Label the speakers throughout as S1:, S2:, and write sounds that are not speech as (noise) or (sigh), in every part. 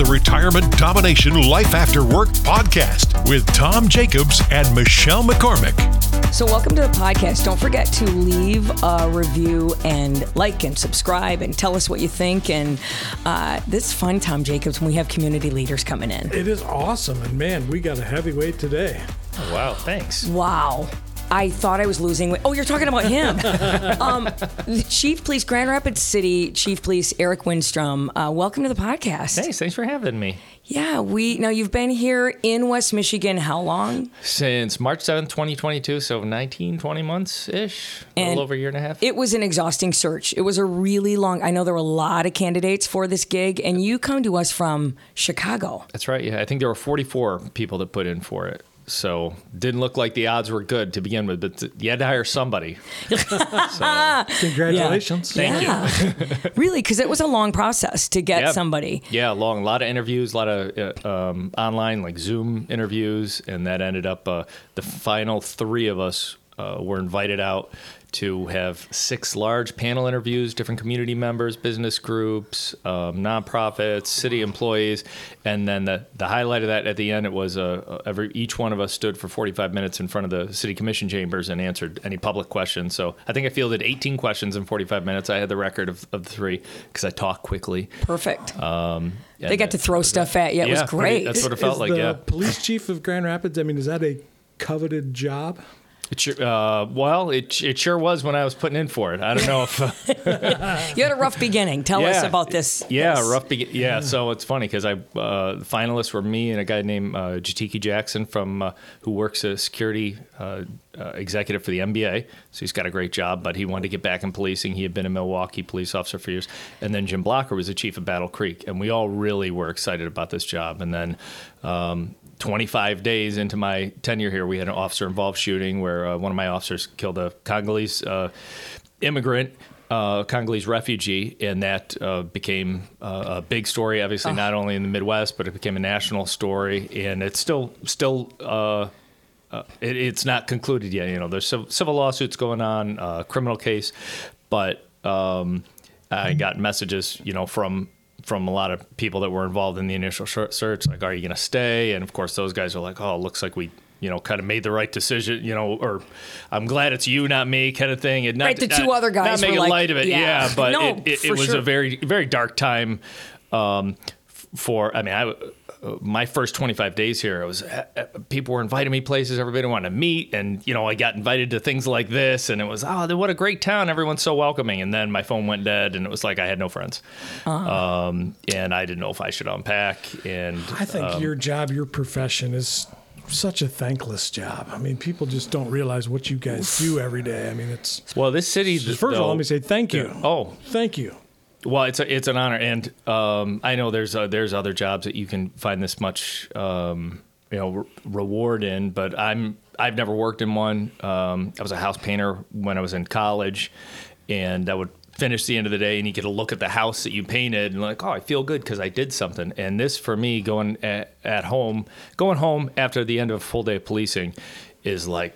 S1: the Retirement Domination Life After Work podcast with Tom Jacobs and Michelle McCormick.
S2: So, welcome to the podcast. Don't forget to leave a review and like and subscribe and tell us what you think. And uh, this is fun, Tom Jacobs, when we have community leaders coming in.
S3: It is awesome. And man, we got a heavyweight today.
S4: Oh, wow, thanks.
S2: Wow. I thought I was losing weight. Oh, you're talking about him. (laughs) um, Chief Police Grand Rapids City Chief Police Eric Winstrom. Uh, welcome to the podcast.
S4: Thanks. Thanks for having me.
S2: Yeah, we now you've been here in West Michigan how long?
S4: Since March 7th, 2022, so 19, 20 months ish, a little over a year and a half.
S2: It was an exhausting search. It was a really long. I know there were a lot of candidates for this gig, and you come to us from Chicago.
S4: That's right. Yeah, I think there were 44 people that put in for it. So didn't look like the odds were good to begin with, but you had to hire somebody. (laughs)
S3: so, congratulations!
S4: Thank
S2: yeah. you. (laughs) really, because it was a long process to get
S4: yeah.
S2: somebody.
S4: Yeah, long. A lot of interviews, a lot of uh, um, online like Zoom interviews, and that ended up uh, the final three of us uh, were invited out to have six large panel interviews, different community members, business groups, um, nonprofits, city employees, and then the, the highlight of that at the end it was uh, every each one of us stood for 45 minutes in front of the city commission chambers and answered any public questions. So I think I fielded 18 questions in 45 minutes. I had the record of, of the three because I talk quickly.
S2: Perfect. Um, they got to throw stuff at you. It
S4: yeah,
S2: was great.
S4: That's what it felt
S3: is
S4: like.
S3: The
S4: yeah.
S3: Police chief of Grand Rapids. I mean, is that a coveted job?
S4: It sure, uh, well, it, it sure was when I was putting in for it. I don't know if uh, (laughs)
S2: you had a rough beginning. Tell
S4: yeah,
S2: us about this.
S4: Yeah,
S2: this.
S4: rough beginning. Yeah, so it's funny because I uh, the finalists were me and a guy named uh, Jatiki Jackson from uh, who works as security uh, uh, executive for the NBA. So he's got a great job, but he wanted to get back in policing. He had been a Milwaukee police officer for years, and then Jim Blocker was the chief of Battle Creek, and we all really were excited about this job. And then um, 25 days into my tenure here, we had an officer involved shooting where uh, one of my officers killed a Congolese uh, immigrant. Uh, Congolese refugee, and that uh, became uh, a big story. Obviously, oh. not only in the Midwest, but it became a national story, and it's still still uh, it, it's not concluded yet. You know, there's civil lawsuits going on, criminal case, but um, I got messages, you know, from from a lot of people that were involved in the initial search, like, are you going to stay? And of course, those guys are like, oh, it looks like we, you know, kind of made the right decision, you know, or I'm glad it's you, not me, kind of thing. And not,
S2: right, the two other guys
S4: not making
S2: like,
S4: light of it,
S2: yeah,
S4: yeah but (laughs)
S2: no,
S4: it, it, it was
S2: sure.
S4: a very, very dark time um, for. I mean, I my first 25 days here, it was uh, people were inviting me places everybody wanted to meet, and you know I got invited to things like this, and it was oh, what a great town, everyone's so welcoming. And then my phone went dead, and it was like I had no friends, uh-huh. um, and I didn't know if I should unpack. And
S3: I think
S4: um,
S3: your job, your profession is such a thankless job. I mean, people just don't realize what you guys do every day. I mean, it's
S4: well, this city.
S3: First
S4: though,
S3: of all, let me say thank you.
S4: Yeah. Oh,
S3: thank you.
S4: Well, it's a, it's an honor, and um, I know there's uh, there's other jobs that you can find this much um, you know re- reward in, but I'm I've never worked in one. Um, I was a house painter when I was in college, and I would finish the end of the day, and you get a look at the house that you painted, and like, oh, I feel good because I did something. And this for me, going at, at home, going home after the end of a full day of policing, is like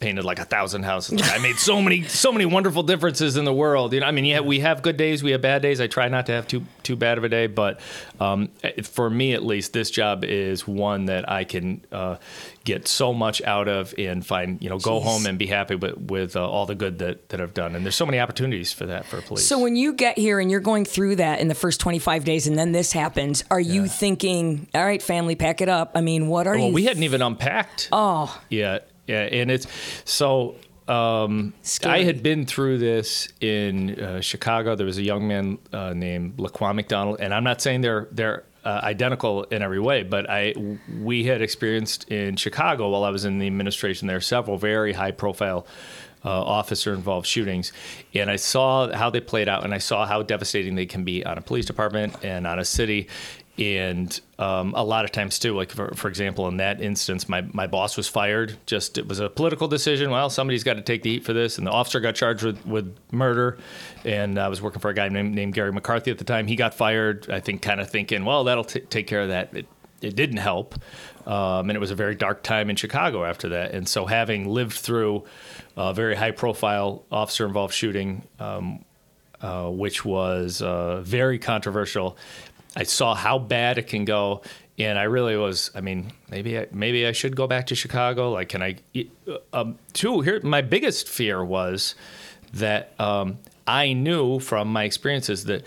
S4: painted like a thousand houses. I made so many, so many wonderful differences in the world. You know, I mean, yeah, we have good days, we have bad days. I try not to have too too bad of a day, but um, for me at least, this job is one that I can uh, get so much out of and find, you know, go Jeez. home and be happy with with uh, all the good that that I've done. And there's so many opportunities for that for police.
S2: So when you get here and you're going through that in the first 25 days, and then this happens, are you yeah. thinking, all right, family, pack it up? I mean, what are
S4: well,
S2: you?
S4: we hadn't even unpacked.
S2: Oh,
S4: yet yeah, and it's so. Um, I had been through this in uh, Chicago. There was a young man uh, named Laquan McDonald, and I'm not saying they're they're uh, identical in every way, but I we had experienced in Chicago while I was in the administration there several very high profile uh, officer involved shootings. And I saw how they played out and I saw how devastating they can be on a police department and on a city. And um, a lot of times too like for, for example in that instance my, my boss was fired. Just it was a political decision. Well somebody's got to take the heat for this. And the officer got charged with, with murder. And i was working for a guy named, named Garry McCarthy at the time. He got fired. I think kind of thinking well that'll t- take care of that. It, it didn't help um, and it was a very dark time in chicago after that and so having lived through a very high profile officer involved shooting um, uh, which was uh, very controversial I saw how bad it can go, and I really was. I mean, maybe I, maybe I should go back to Chicago. Like, can I? Um, two here. My biggest fear was that um, I knew from my experiences that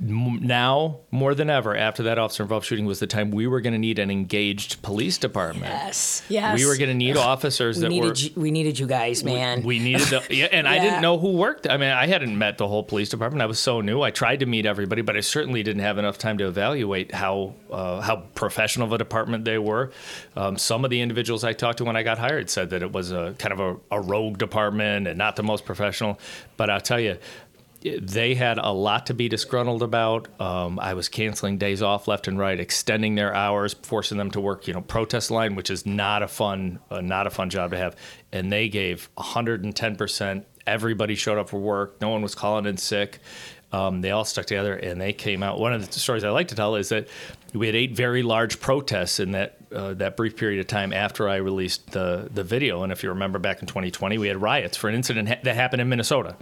S4: now more than ever after that officer involved shooting was the time we were going to need an engaged police department.
S2: Yes, yes.
S4: We were going to need officers
S2: we
S4: that
S2: needed
S4: were.
S2: you, we needed you guys, man.
S4: We needed the yeah, and I didn't know who worked. I mean, I hadn't met the whole police department. I was so new. I tried to meet everybody, but I certainly didn't have enough time to evaluate how uh, how professional of a department they were. Um, some of the individuals I talked to when I got hired said that it was a kind of a, a rogue department and not the most professional. But I'll tell you. They had a lot to be disgruntled about. Um, I was canceling days off left and right, extending their hours, forcing them to work, you know, protest line, which is not a fun, uh, not a fun job to have. And they gave 110 percent. Everybody showed up for work. No one was calling in sick. Um, they all stuck together and they came out. One of the stories I like to tell is that we had eight very large protests in that uh, that brief period of time after I released the the video. And if you remember back in 2020, we had riots for an incident ha- that happened in Minnesota,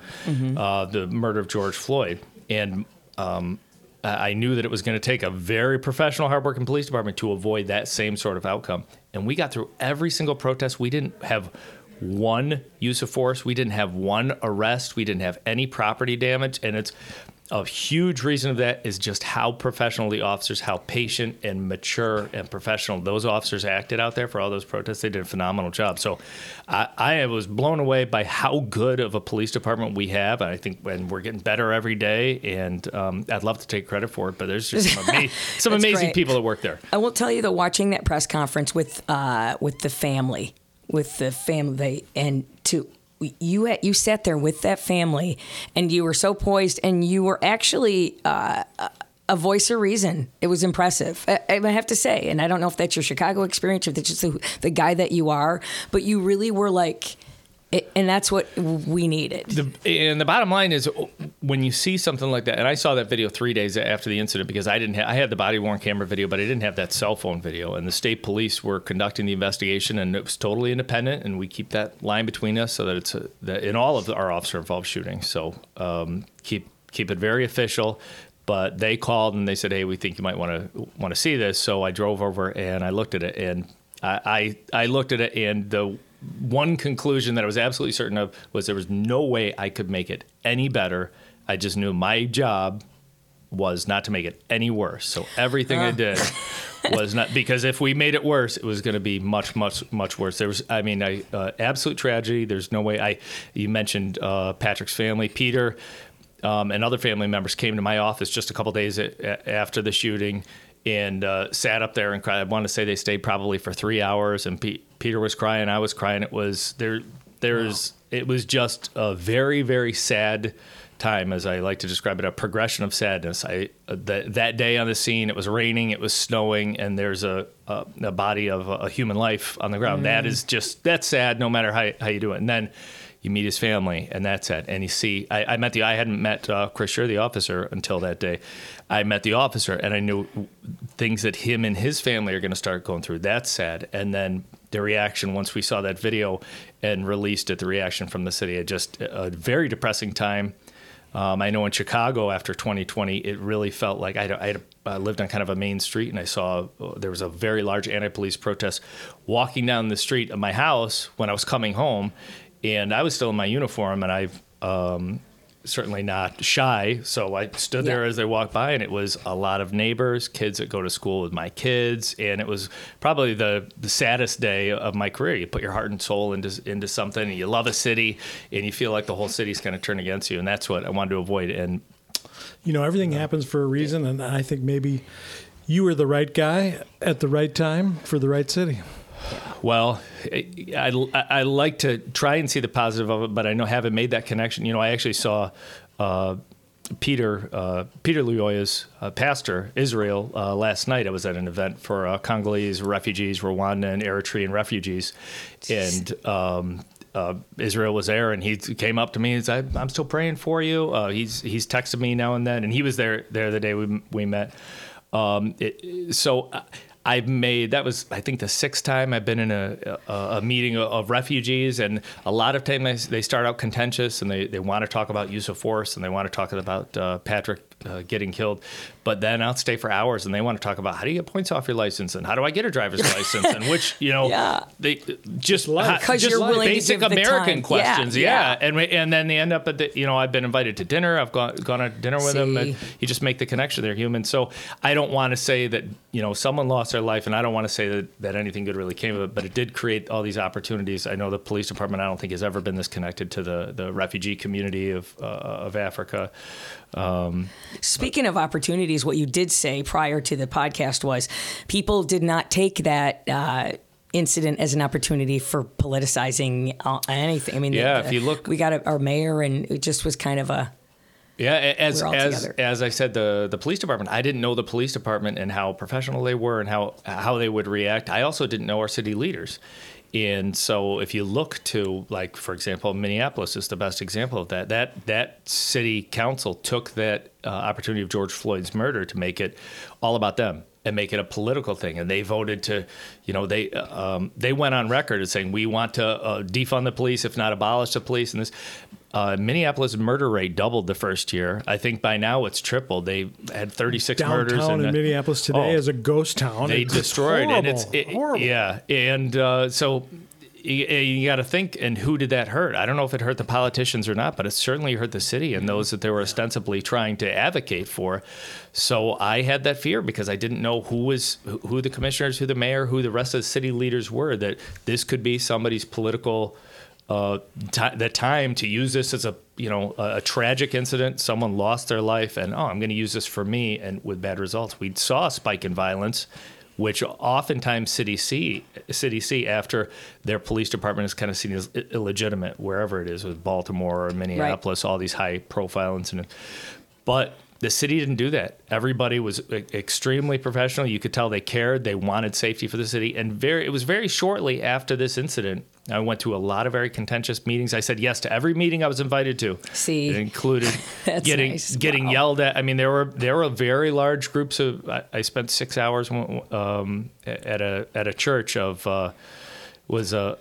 S4: uh, the murder of George Floyd. And um, I I knew that it was going to take a very professional, hardworking police department to avoid that same sort of outcome. And we got through every single protest. We didn't have one use of force. We didn't have one arrest. We didn't have any property damage. And it's a huge reason of that is just how professional the officers, how patient and mature and professional those officers acted out there for all those protests. They did a phenomenal job. So I, I was blown away by how good of a police department we have. I think when we're getting better every day, and um, I'd love to take credit for it, but there's just some, ama- (laughs) some amazing
S2: great.
S4: people that work there.
S2: I will tell you that watching that press conference with uh, with the family, with the family, and to you you sat there with that family, and you were so poised, and you were actually. Uh, a- a voice of reason. It was impressive. I, I have to say, and I don't know if that's your Chicago experience or if that's just the, the guy that you are, but you really were like, and that's what we needed.
S4: The, and the bottom line is when you see something like that, and I saw that video three days after the incident because I didn't have, I had the body worn camera video, but I didn't have that cell phone video. And the state police were conducting the investigation, and it was totally independent. And we keep that line between us so that it's a, that in all of our officer involved shootings. So um, keep keep it very official. But they called and they said, "Hey, we think you might want to want to see this." So I drove over and I looked at it, and I I, I looked at it, and the one conclusion that I was absolutely certain of was there was no way I could make it any better. I just knew my job was not to make it any worse. So everything I did was not because if we made it worse, it was going to be much, much, much worse. There was, I mean, I, uh, absolute tragedy. There's no way. I you mentioned uh, Patrick's family, Peter, um, and other family members came to my office just a couple days a- after the shooting and uh, sat up there and cried. I want to say they stayed probably for three hours, and Pe- Peter was crying. I was crying. It was there. There's. It was just a very, very sad time, as I like to describe it, a progression of sadness. I uh, that that day on the scene, it was raining, it was snowing, and there's a a, a body of a, a human life on the ground. That is just that's sad, no matter how how you do it. And then you meet his family, and that's it. And you see, I, I met the I hadn't met uh, Chris Schurr, the officer, until that day. I met the officer, and I knew things that him and his family are going to start going through. That's sad. And then the reaction once we saw that video and released it, the reaction from the city, it just a very depressing time. Um, I know in Chicago after 2020, it really felt like I, I had lived on kind of a main street, and I saw uh, there was a very large anti-police protest walking down the street of my house when I was coming home, and I was still in my uniform, and I've um, certainly not shy, so I stood there
S2: Yeah.
S4: as they walked by, and it was a lot of neighbors, kids that go to school with my kids, and it was probably the, the saddest day of my career. You put your heart and soul into into something, and you love a city, and you feel like the whole city's kind of turn against you, and that's what I wanted to avoid. And
S3: You know, everything happens for a reason, and I think maybe you were the right guy at the right time for the right city.
S4: Well, I, I, like to try and see the positive of it, but I know haven't made that connection. You know, I actually saw uh, Peter uh, Peter Lyoya's uh, pastor Israel uh, last night. I was at an event for uh, Congolese refugees, Rwanda and Eritrean refugees, and. Um, uh, Israel was there, and he came up to me and said, "I'm still praying for you." Uh, he's he's texted me now and then, and he was there there the day we we met. Um, it, so I've made that was I think the sixth time I've been in a a, a meeting of, refugees, and a lot of times they, they start out contentious and they, they want to talk about use of force and they want to talk about uh, Patrick uh, getting killed. But then I'll stay for hours, and they want to talk about how do you get points off your license, and how do I get a driver's (laughs) license, and which you know,
S2: Yeah.
S4: they just
S3: life.
S4: how-
S2: 'Cause
S4: just
S2: you're willing to
S4: basic
S2: give the
S4: American
S2: time.
S4: questions,
S2: Yeah,
S4: yeah. And we, and then they end up at the you know I've been invited to dinner, I've gone gone to dinner with them, and
S2: See.
S4: you just make the connection. They're human, so I don't want to say that you know someone lost their life, and I don't want to say that that anything good really came of it, but it did create all these opportunities. I know the police department I don't think has ever been this connected to the the refugee community of uh, of Africa.
S2: Speaking of opportunities, what you did say prior to the podcast was people did not take that. Uh, Incident as an opportunity for politicizing uh, anything. I mean,
S4: Yeah,
S2: the-
S4: if you look-
S2: we got a, our mayor, and it just was kind of a
S4: Yeah, as as
S2: together.
S4: as I said, the the police department. I didn't know the police department and how professional they were and how how they would react. I also didn't know our city leaders. And so, if you look to, like, for example, Minneapolis is the best example of that. That that city council took that uh, opportunity of George Floyd's murder to make it all about them and make it a political thing. And they voted to, you know, they um, they went on record as saying we want to uh, defund the police, if not abolish the police. And this uh, Minneapolis murder rate doubled the first year. I think by now it's tripled. They had 36 murders.
S3: Downtown in
S4: the-
S3: Minneapolis today
S4: Oh,
S3: is a ghost town.
S4: they
S3: It's
S4: destroyed
S3: horrible.
S4: And it's it,
S3: horrible.
S4: yeah, and uh, so you, you got to think. And who did that hurt? I don't know if it hurt the politicians or not, but it certainly hurt the city and those that they were ostensibly trying to advocate for. So I had that fear because I didn't know who was who the commissioners, who the mayor, who the rest of the city leaders were. That this could be somebody's political uh, ti the time to use this as a you know a, a tragic incident. Someone lost their life, and oh, I'm going to use this for me, and with bad results. We saw a spike in violence, which oftentimes city see city see after their police department is kind of seen as illegitimate wherever it is, with Baltimore or Minneapolis, all these high profile incidents, but. The city didn't do that. Everybody was extremely professional. You could tell they cared. They wanted safety for the city. And very, it was very shortly after this incident. I went to a lot of very contentious meetings. I said yes to every meeting I was invited to.
S2: See.
S4: it included (laughs) getting
S2: nice.
S4: getting
S2: Wow.
S4: yelled at. I mean, there were there were very large groups of. I, I spent six hours um, at a at a church of uh, was uh,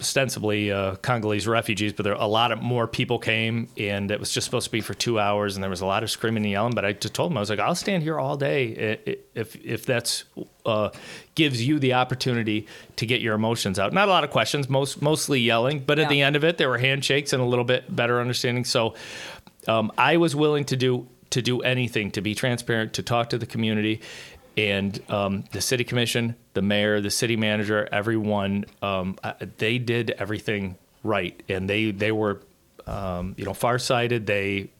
S4: ostensibly uh, Congolese refugees, but there a lot of more people came, and it was just supposed to be for two hours, and there was a lot of screaming and yelling. But I just told them I was like, I'll stand here all day if if that's uh, gives you the opportunity to get your emotions out. Not a lot of questions, most mostly yelling, but at
S2: Yeah.
S4: the end of it, there were handshakes and a little bit better understanding. So um, I was willing to do to do anything to be transparent, to talk to the community, and um, the city commission, the mayor, the city manager, everyone, um, they did everything right, and they they were, um, you know, farsighted. They,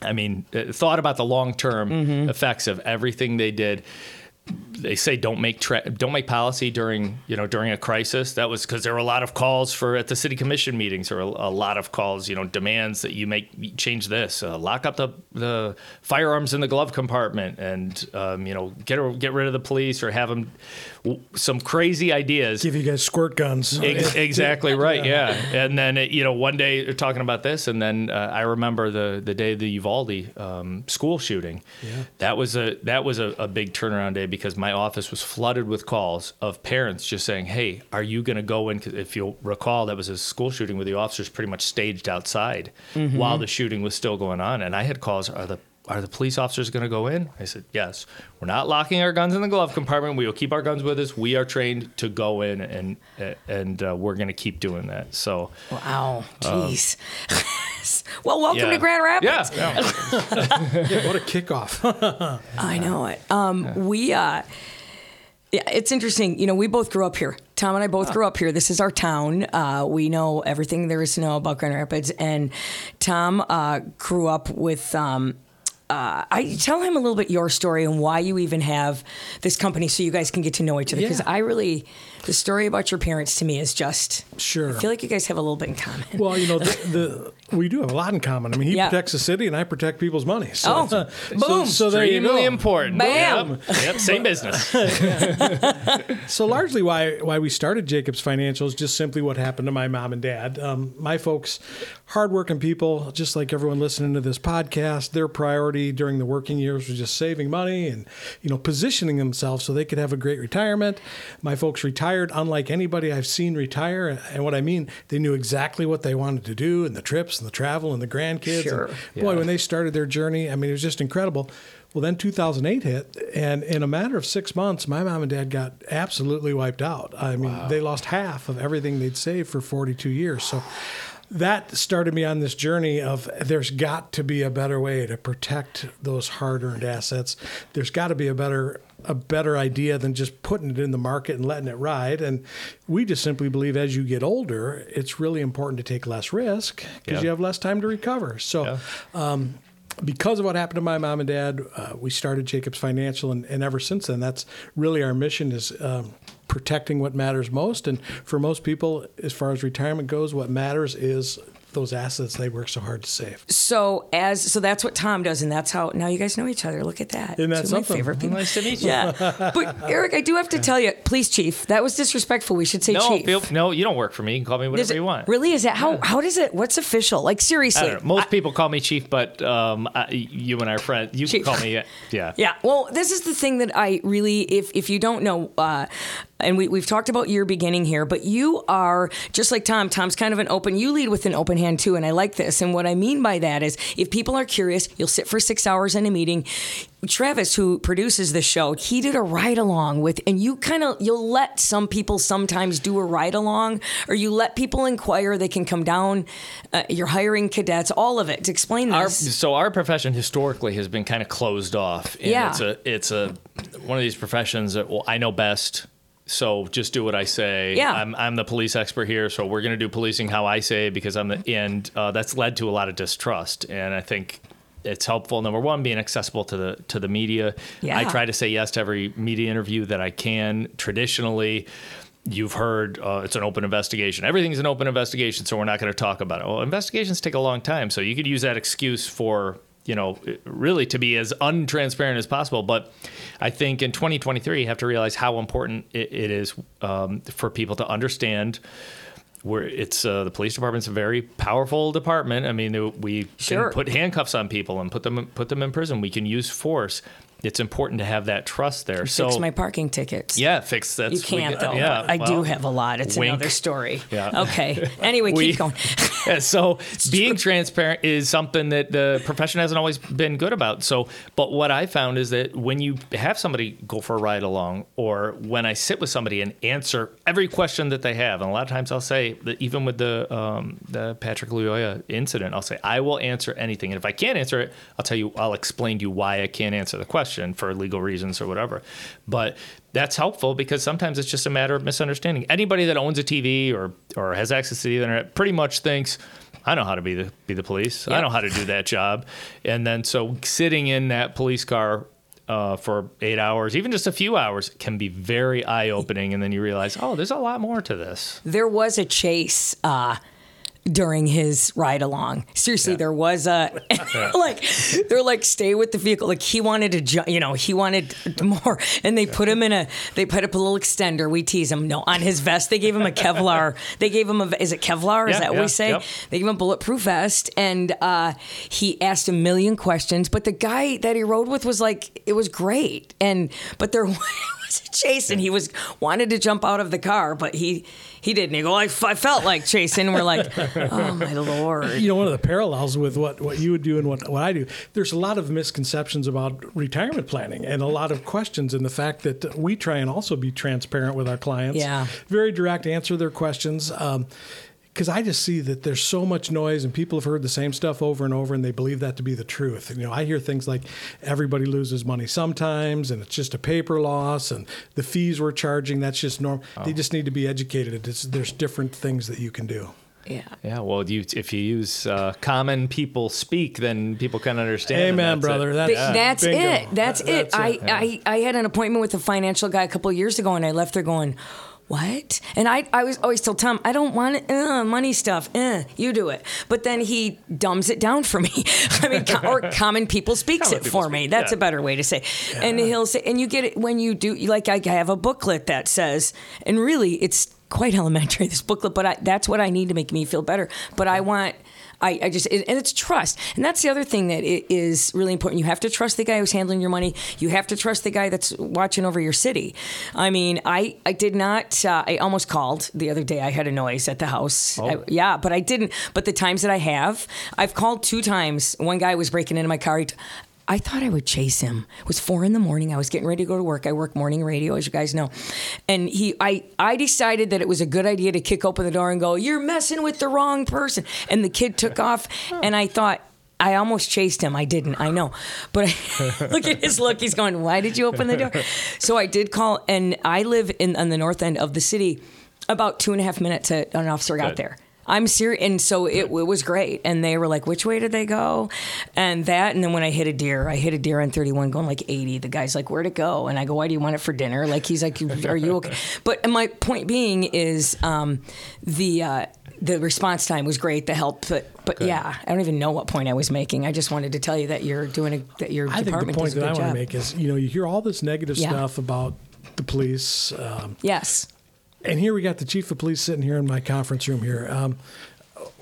S4: I mean, uh, thought about the long term effects of everything they did they say don't make tra- don't make policy during you know during a crisis. That was because there were a lot of calls for at the city commission meetings, or a, a lot of calls, you know, demands that you make change this, uh, lock up the the firearms in the glove compartment, and um, you know get get rid of the police or have them some crazy ideas.
S3: Give you guys squirt guns.
S4: Ex- (laughs) exactly right. Yeah, and then it, you know one day they're talking about this, and then uh, I remember the the day of the Uvalde um, school shooting.
S3: Yeah.
S4: That was a that was a, a big turnaround day because my office was flooded with calls of parents just saying, "Hey, are you going to go in?" 'Cause if you'll recall, that was a school shooting where the officers pretty much staged outside while the shooting was still going on, and I had calls, "Are the are the police officers going to go in? I said, yes. We're not locking our guns in the glove compartment. We will keep our guns with us. We are trained to go in, and and uh, we're going to keep doing that. So,
S2: wow, jeez. (laughs) well, welcome
S4: Um, yeah.
S2: to Grand Rapids.
S4: Yeah, yeah.
S3: Yeah, what a kickoff. (laughs)
S2: I know it. Um, We, uh, yeah, it's interesting. You know, we both grew up here. Tom and I both grew up here. This is our town. Uh, we know everything there is to know about Grand Rapids. And Tom uh, grew up with. Um, uh, I tell him a little bit your story and why you even have this company, so you guys can get to know each other. Because
S3: Yeah.
S2: I really, the story about your parents to me is just.
S3: Sure.
S2: I feel like you guys have a little bit in common.
S3: Well, you know, the, (laughs) the we do have a lot in common. I mean, he
S2: Yeah.
S3: protects the city, and I protect people's money. So,
S2: Oh, (laughs)
S3: so,
S2: boom.
S3: So, there you
S4: Extremely
S3: go.
S4: important.
S2: Bam.
S4: Yep. Yep, (laughs) Same business.
S3: So largely, why why we started Jacobs Financial is just simply what happened to my mom and dad. Um, my folks, hardworking people, just like everyone listening to this podcast. Their priority during the working years was just saving money and you know positioning themselves so they could have a great retirement. My folks retired unlike anybody I've seen retire, and what I mean, they knew exactly what they wanted to do and the trips and the travel and the grandkids.
S2: Sure.
S3: And boy, when they started their journey, I mean, it was just incredible. Well, then 2008 hit, and in a matter of six months, my mom and dad got absolutely wiped out. I mean, they lost half of everything they'd saved for 42 years. So that started me on this journey of there's got to be a better way to protect those hard-earned assets. There's got to be a better a better idea than just putting it in the market and letting it ride. And we just simply believe as you get older, it's really important to take less risk because
S4: Yeah.
S3: you have less time to recover. So. Um, because of what happened to my mom and dad, uh, we started Jacobs Financial, and, and ever since then, that's really our mission is um, protecting what matters most. And for most people, as far as retirement goes, what matters is those assets they work so hard to save.
S2: So as so that's what Tom does, and that's how now you guys know each other. Look at that.
S3: Isn't that
S2: Two of my
S3: something?
S2: favorite people.
S4: Nice to meet you.
S2: Yeah, but (laughs) Eric, I do have to tell you, please, Chief, that was disrespectful. We should say
S4: No,
S2: Chief.
S4: feel, no, you don't work for me. You can call me whatever
S2: it-
S4: you want.
S2: Really? Is that how? How does it? What's official? Like
S4: I
S2: seriously?
S4: don't know. Most people call me chief, but um, I, you and our are friends. You
S2: Chief.
S4: can call me, uh, yeah. (laughs)
S2: Yeah. Well, this is the thing that I really, if if you don't know, uh, and we we've talked about your beginning here, but you are just like Tom. Tom's kind of an open. You lead with an open hand too, and I like this. And what I mean by that is, if people are curious, you'll sit for six hours in a meeting. Travis, who produces the show, he did a ride along with, and you kind of you'll let some people sometimes do a ride along, or you let people inquire. They can come down. Uh, you're hiring cadets, all of it. To explain
S4: Our,
S2: this,
S4: so our profession historically has been kind of closed off. And
S2: Yeah.
S4: It's a it's a one of these professions that well I know best. So just do what I say.
S2: Yeah.
S4: I'm, I'm the police expert here, so we're going to do policing how I say because I'm the and uh, that's led to a lot of distrust. And I think it's helpful. Number one, being accessible to the to the media.
S2: Yeah.
S4: I try to say yes to every media interview that I can. Traditionally, you've heard uh, it's an open investigation. Everything's an open investigation, so we're not going to talk about it. Well, investigations take a long time, so you could use that excuse for you know really to be as untransparent as possible. But I think in 2023, you have to realize how important it, it is um, for people to understand. Where it's uh, the police department's a very powerful department. I mean, we
S2: Sure.
S4: can put handcuffs on people and put them put them in prison. We can use force. It's important to have that trust there. so
S2: fix my parking tickets.
S4: yeah, fix that.
S2: You can't though.
S4: Yeah,
S2: I do have a lot. It's
S4: wink.
S2: another story.
S4: Yeah.
S2: Okay. Anyway, (laughs)
S4: We-
S2: keep going.
S4: Yeah, (laughs) so being transparent is something that the profession hasn't always been good about. So, but what I found is that when you have somebody go for a ride along, or when I sit with somebody and answer every question that they have, and a lot of times I'll say that even with the um, the Patrick Lyoya incident, I'll say I will answer anything, and if I can't answer it, I'll tell you, I'll explain to you why I can't answer the question for legal reasons or whatever. But that's helpful because sometimes it's just a matter of misunderstanding. Anybody that owns a TV or or has access to the internet pretty much thinks I know how to be the be the police. I know how to do that job. And then so sitting in that police car uh, for eight hours, even just a few hours, can be very eye opening. And then you realize, oh, there's a lot more to this.
S2: There was a chase uh, during his ride along. Seriously,
S4: Yeah.
S2: there was a (laughs) (laughs) like they're like stay with the vehicle. Like he wanted to, ju- you know, he wanted more, and they put him in a. They put up a little extender. We tease him. No, on his vest, they gave him a Kevlar. (laughs) They gave him a. Is it Kevlar? Is that what
S4: yeah,
S2: we say? They gave him a bulletproof vest, and uh, he asked a million questions. But the guy that he rode with was like, it was great, and but there (laughs) was and he was wanted to jump out of the car, but he he didn't. He go, I felt like chasing. And we're like, (laughs) oh my lord.
S3: You know, one of the parallels with what, what you would do and what, what I do, there's a lot of misconceptions about retirement planning and a lot of questions and the fact that we try and also be transparent with our clients.
S2: Yeah.
S3: Very direct, answer their questions. Um, because I just see that there's so much noise and people have heard the same stuff over and over and they believe that to be the truth. And, you know, I hear things like everybody loses money sometimes and it's just a paper loss and the fees we're charging, that's just normal. They just need to be educated. It's, there's different things that you can do.
S2: Yeah.
S4: Yeah, well, you, if you use uh, common people speak, then people can understand.
S3: Amen,
S4: that's
S3: brother.
S2: Th-
S3: That's,
S2: That's it. That's,
S3: That-
S2: it.
S3: that's
S2: I, I, I had an appointment with a financial guy a couple of years ago, and I left there going, "What?" And I, I was always tell Tom, "I don't want uh, money stuff. Uh, you do it." But then he dumbs it down for me. (laughs) I mean, co- or (laughs) common people speaks
S4: Common
S2: it
S4: people
S2: for me. That's
S4: yeah.
S2: a better way to say. And he'll say, and you get it when you do. Like I have a booklet that says, and really, it's quite (laughs) elementary this booklet, but I, that's what I need to make me feel better. But I want. I, I just and it's trust, and that's the other thing that it is really important. You have to trust the guy who's handling your money. You have to trust the guy that's watching over your city. I mean, I I did not. Uh, I almost called the other day. I had a noise at the house.
S4: Oh.
S2: I, yeah, but I didn't. But the times that I have, I've called two times. One guy was breaking into my car. T- I thought I would chase him. It was four in the morning. I was getting ready to go to work. I work morning radio, as you guys know. And he, I, I decided that it was a good idea to kick open the door and go, "You're messing with the wrong person." And the kid took (laughs) off, and I thought. I almost chased him. I didn't. I know, but I, (laughs) look at his look. He's going, "Why did you open the door?" (laughs) So I did call, and I live in on the north end of the city. About two and a half minutes, uh, an officer got there. I'm serious, and so it, it was great. And they were like, "Which way did they go?" And that, and then when I hit a deer, I hit a deer on 31, going like 80. The guy's like, "Where'd it go?" And I go, "Why do you want it for dinner?" Like he's like, "Are you okay?" (laughs) But my point being is um, the. Uh, the response time was great. The help, but but yeah, I don't even know what point I was making. I just wanted to tell you that you're doing a that your
S3: I think the
S2: department
S3: point that I want
S2: job.
S3: to make is, you know, you hear all this negative
S2: Yeah.
S3: stuff about the police, um,
S2: Yes,
S3: and here we got the chief of police sitting here in my conference room here. Um,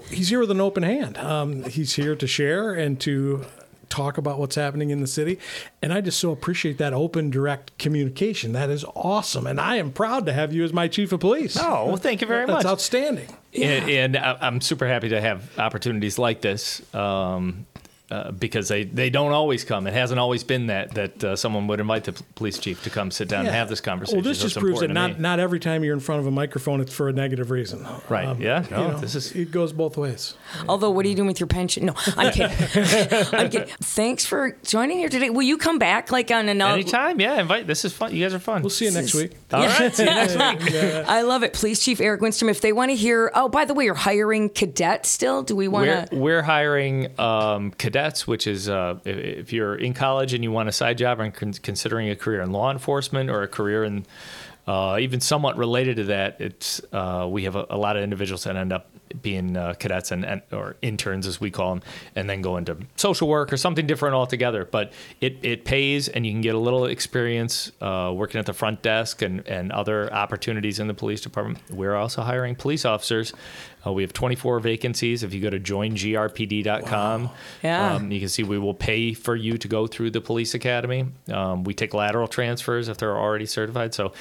S3: he's here with an open hand. Um, he's here to share and to talk about what's happening in the city. And I just so appreciate that open, direct communication. That is awesome. And I am proud to have you as my chief of police.
S4: Oh, well, thank you very
S3: That's
S4: much.
S3: outstanding.
S4: And, and I- I'm super happy to have opportunities like this um, uh, because they, they don't always come. It hasn't always been that that uh, someone would invite the p- police chief to come sit down and have this conversation.
S3: Well, this
S4: So
S3: just proves that not, not every time you're in front of a microphone, it's for a negative reason. Um,
S4: Right. Yeah.
S3: you
S4: No,
S3: know,
S4: this is-
S3: it goes both ways.
S2: Although, what are you doing with your pension? No, I'm (laughs) kidding. (laughs) I'm kidding. Thanks for joining here today. Will you come back like on another?
S4: Anytime, yeah. Invite. This is fun. You guys are fun.
S3: We'll see you next week.
S4: All right. See you next week.
S2: I love it. Police Chief Eric Winstrom. If they want to hear, oh, by the way, you're hiring cadets still. Do we want
S4: We're,
S2: to?
S4: we're hiring um, cadets, which is uh, if, if you're in college and you want a side job and con- considering a career in law enforcement or a career in uh, even somewhat related to that, it's uh, we have a, a lot of individuals that end up being uh, cadets and, and or interns as we call them, and then go into social work or something different altogether. But it, it pays, and you can get a little experience uh, working at the front desk and, and other opportunities in the police department. We're also hiring police officers. Uh, we have 24 vacancies. If you go to joingrpd.com,
S2: Yeah.
S4: um, you can see we will pay for you to go through the police academy. Um, we take lateral transfers if they're already certified. So,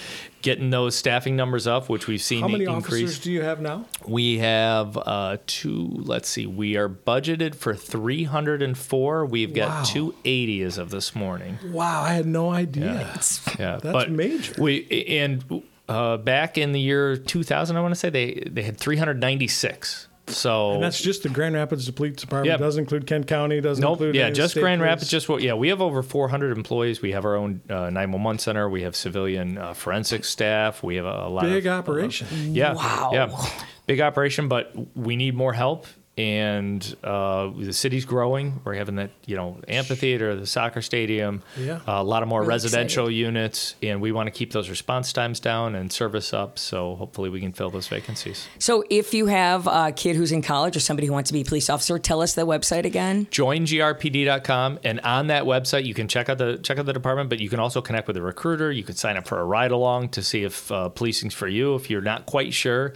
S4: getting those staffing numbers up, which we've seen
S3: How many
S4: increase.
S3: officers do you have now?
S4: We have uh, two. Let's see. We are budgeted for 304. We've got
S3: Wow.
S4: 280 as of this morning.
S3: Wow, I had no idea. (laughs)
S4: Yeah,
S3: That's
S4: but
S3: major.
S4: We and uh, back in the year 2000, I want to say they they had 396. So
S3: And that's just the Grand Rapids Police Department.
S4: Yep.
S3: Doesn't include Kent County. Doesn't
S4: Nope.
S3: include
S4: Yeah, just
S3: state
S4: Grand
S3: police.
S4: Rapids. Just what? Yeah, we have over 400 employees. We have our own uh, 911 center. We have civilian uh, forensic staff. We have a, a lot
S3: big
S4: of
S3: operation.
S4: Yeah.
S2: Wow.
S4: Yeah. Big operation, but we need more help. And uh, the city's growing. We're having that, you know, amphitheater, the soccer stadium,
S3: Yeah.
S4: a lot of more
S2: Really
S4: residential units, and we want to keep those response times down and service up. So hopefully we can fill those vacancies.
S2: So, if you have a kid who's in college or somebody who wants to be a police officer, tell us the website again.
S4: joingrpd.com and on that website you can check out the check out the department but you can also connect with a recruiter you can sign up for a ride along to see if uh, policing's for you if you're not quite sure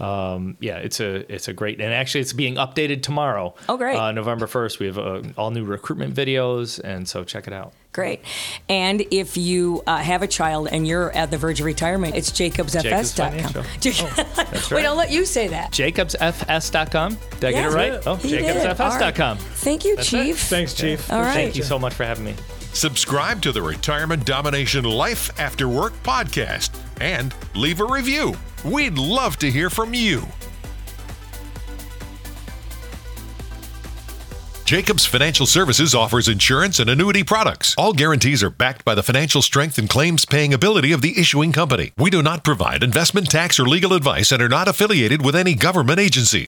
S4: um, yeah it's a it's a great and actually it's being updated tomorrow
S2: Oh, great.
S4: uh, november 1st we have uh, all new recruitment videos and so check it out
S2: Great. And if you uh, have a child and you're at the verge of retirement, it's jacobsfs.com.
S4: Financial. (laughs)
S2: Jac-
S4: right.
S2: Wait, I'll let you say that.
S4: jacobsfs.com did i get it right oh
S2: He
S4: jacobsfs.com
S2: All right. Thank you,
S4: That's
S2: Chief.
S3: Thanks, Chief.
S2: All right.
S4: thank you so much for having me
S1: Subscribe to the Retirement Domination Life After Work podcast and leave a review. We'd love to hear from you. Jacobs Financial Services offers insurance and annuity products. All guarantees are backed by the financial strength and claims paying ability of the issuing company. We do not provide investment tax or legal advice and are not affiliated with any government agency.